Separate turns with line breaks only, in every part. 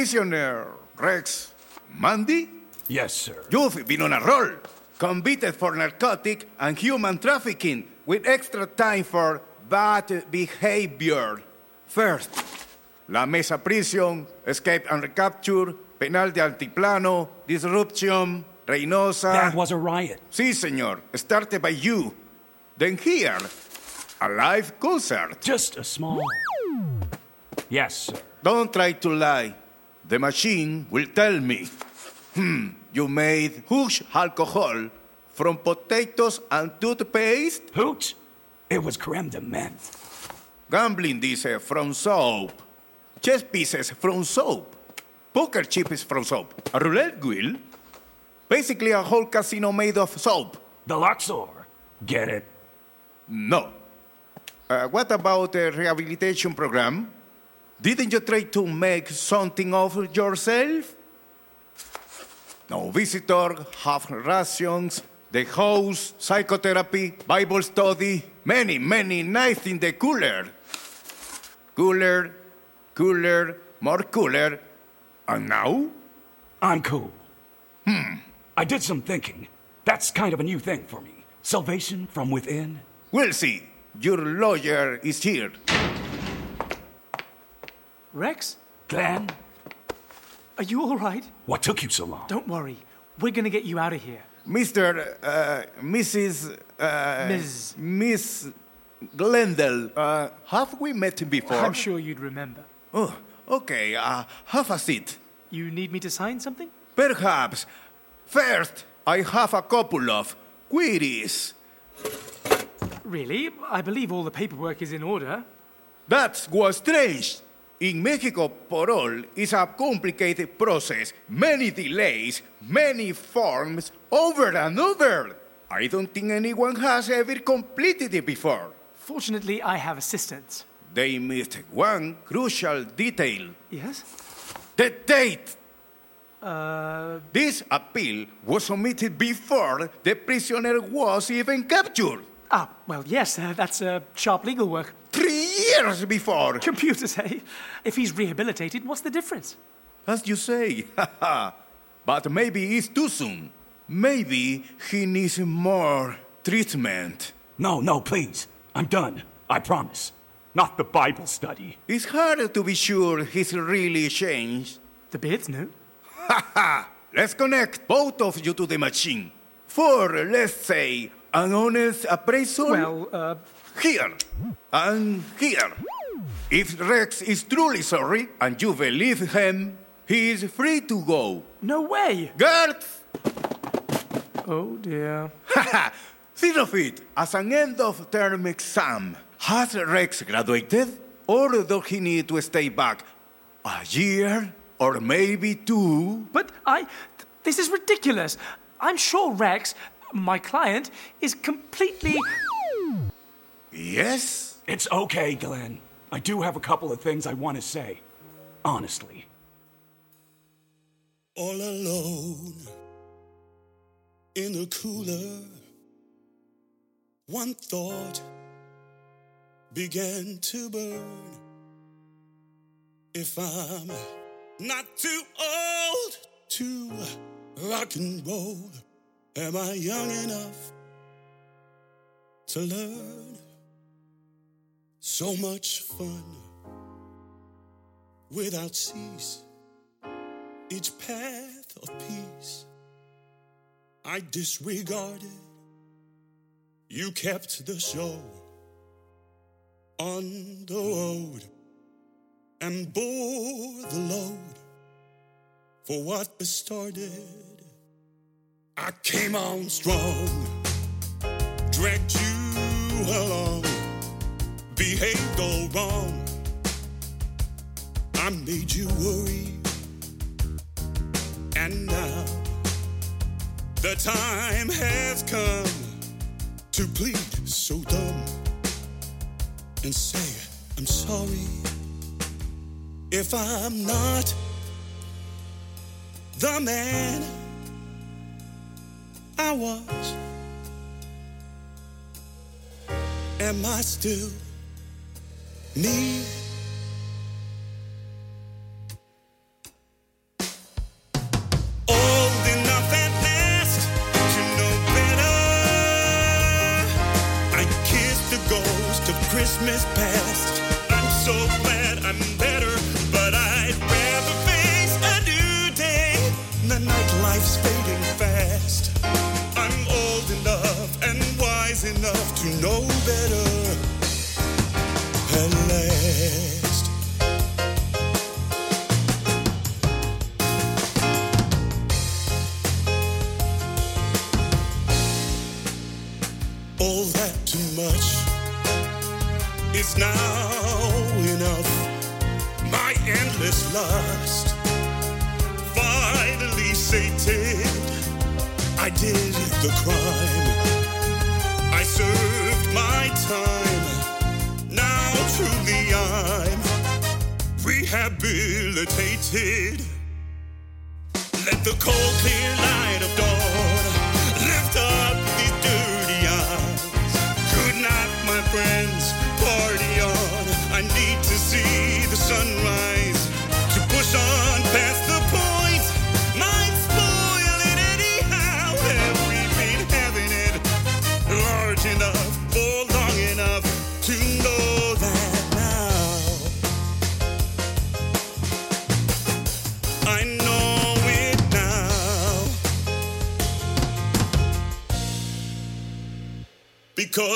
Prisoner Rex Mandy,
Yes, sir.
you've been on a roll. Convicted for narcotic and human trafficking with extra time for bad behavior. First, La Mesa Prison, Escape and Recapture, Penal de Altiplano, Disruption, Reynosa.
That was a riot.
Sí, señor. Started by you. Then here, a live concert.
Just a small. Yes, sir.
Don't try to lie. The machine will tell me. Hmm, you made huge alcohol from potatoes and toothpaste?
Hooch? It was creme de menthe.
Gambling dice from soap. Chess pieces from soap. Poker chips from soap. A roulette wheel? Basically a whole casino made of soap.
The Luxor. Get it?
No. Uh, what about the rehabilitation program? Didn't you try to make something of yourself? No visitor, half rations, the house, psychotherapy, Bible study, many, many nights in the cooler. Cooler, cooler, more cooler. And now?
I'm cool. Hmm. I did some thinking. That's kind of a new thing for me. Salvation from within.
We'll see. Your lawyer is here.
Rex,
Glenn,
are you all right?
what took you so long?
Don't worry. We're gonna get you out of here.
Mr. Uh, Mrs. Uh,
Ms.
Miss Glendale, uh, have we met before?
I'm sure you'd remember.
Oh, okay. Uh, have a seat.
You need me to sign something?
Perhaps. First, I have a couple of queries.
Really? I believe all the paperwork is in order.
That was strange. In Mexico, parole is a complicated process, many delays, many forms, over and over. I don't think anyone has ever completed it before.
Fortunately, I have assistants.
They missed one crucial detail
Yes?
the date.
Uh,
This appeal was submitted before the prisoner was even captured.
ah, well, yes, uh, that's uh, sharp legal work.
Three years before.
Computers, eh? If he's rehabilitated, what's the difference?
As you say. but maybe it's too soon. Maybe he needs more treatment.
No, no, please. I'm done. I promise. Not the Bible study.
It's hard to be sure he's really changed.
The beards, no?
Let's connect both of you to the machine. For, let's say, an honest appraisal.
Well, uh,
Here and here. If Rex is truly sorry and you believe him, he is free to go.
no way!
Guards!
Oh dear.
Think of it as an end of term exam. Has Rex graduated? Or does he need to stay back a year or maybe two?
But I. th- This is ridiculous. I'm sure Rex, my client, is completely.
Yes?
It's okay, Glenn. I do have a couple of things I want to say. Honestly.
all alone in the cooler. One thought began to burn. If I'm not too old to rock and roll, am I young enough to learn? So much fun without cease each path of peace I disregarded. You kept the show on the road and bore the load for what was started. I came on strong, dragged you along, behaved all wrong. I made you worry. And now the time has come to plead so dumb and say, I'm sorry if I'm not the man I was. Am I still me. Christmas past. I'm so glad I'm better, but I'd rather face a new day. The nightlife's fading fast. I'm old enough and wise enough to know. Now enough. My endless lust finally sated. I did the crime. I served my time. Now truly I'm rehabilitated. Let the cold, clear light of dawn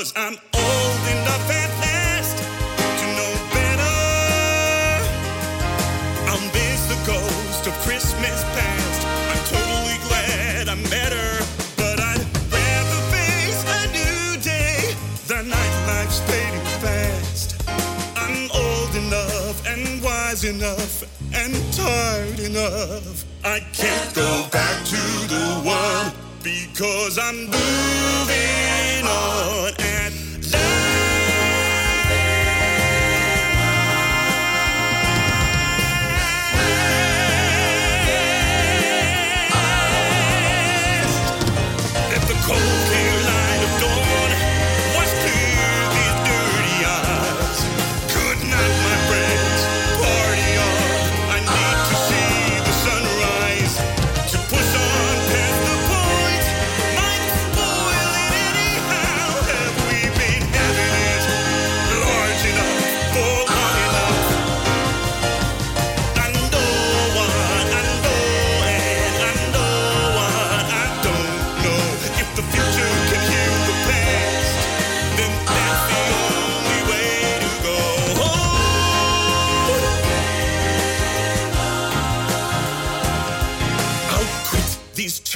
Because I'm old enough at last to know better. I'll miss the ghost of Christmas past. I'm totally glad I met her. But I'd rather face a new day. The nightlife's fading fast. I'm old enough and wise enough and tired enough. I can't go back to the one because I'm moving on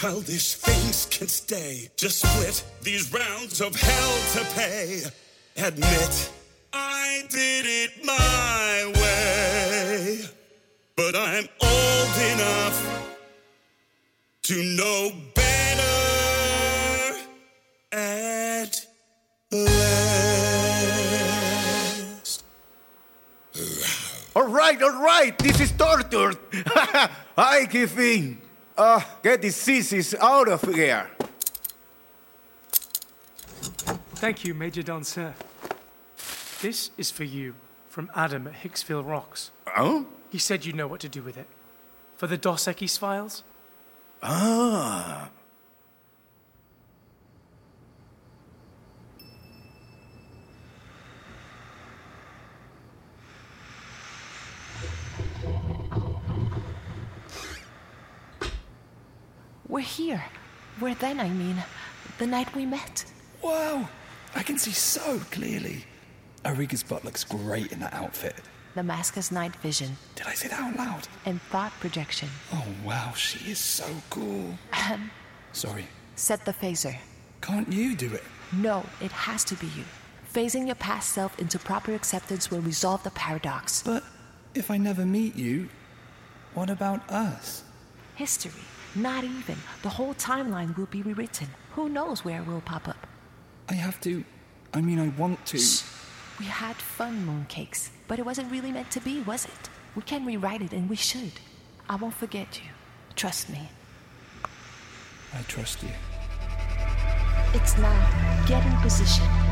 childish things can stay. Just split these rounds of hell to pay. Admit I did it my way. But I'm old enough to know better at last.
All right, all right. This is torture. I give in. Uh, get diseases out of here.
Thank you, Major Dancer. This is for you from Adam at Hicksville Rocks.
Oh?
He said you know what to do with it. For the Dos Equis files?
Ah.
We're here. We're then, I mean? The night we met.
Wow, I can see so clearly. Ariga's butt looks great in that outfit.
The mask has night vision
Did I say that out loud?
and thought projection.
Oh wow, she is so cool.
Ahem.
Sorry,
Set the phaser.
can't you do it?
No, it has to be you. Phasing your past self into proper acceptance will resolve the paradox.
But if I never meet you, what about us?
History, not even. The whole timeline will be rewritten. Who knows where it will pop up?
I have to. I mean, I want to.
We had fun mooncakes, but it wasn't really meant to be, was it? We can rewrite it, and we should. I won't forget you. Trust me.
I trust you.
It's now. Get in position.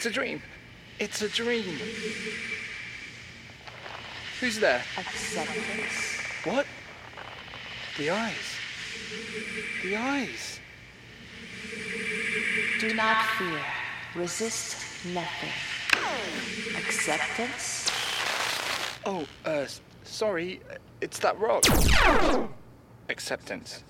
It's a dream. It's a dream. Who's there?
Acceptance.
What? The eyes. The eyes.
Do not fear. Resist nothing. Acceptance?
Oh, uh, sorry. It's that rock. Acceptance.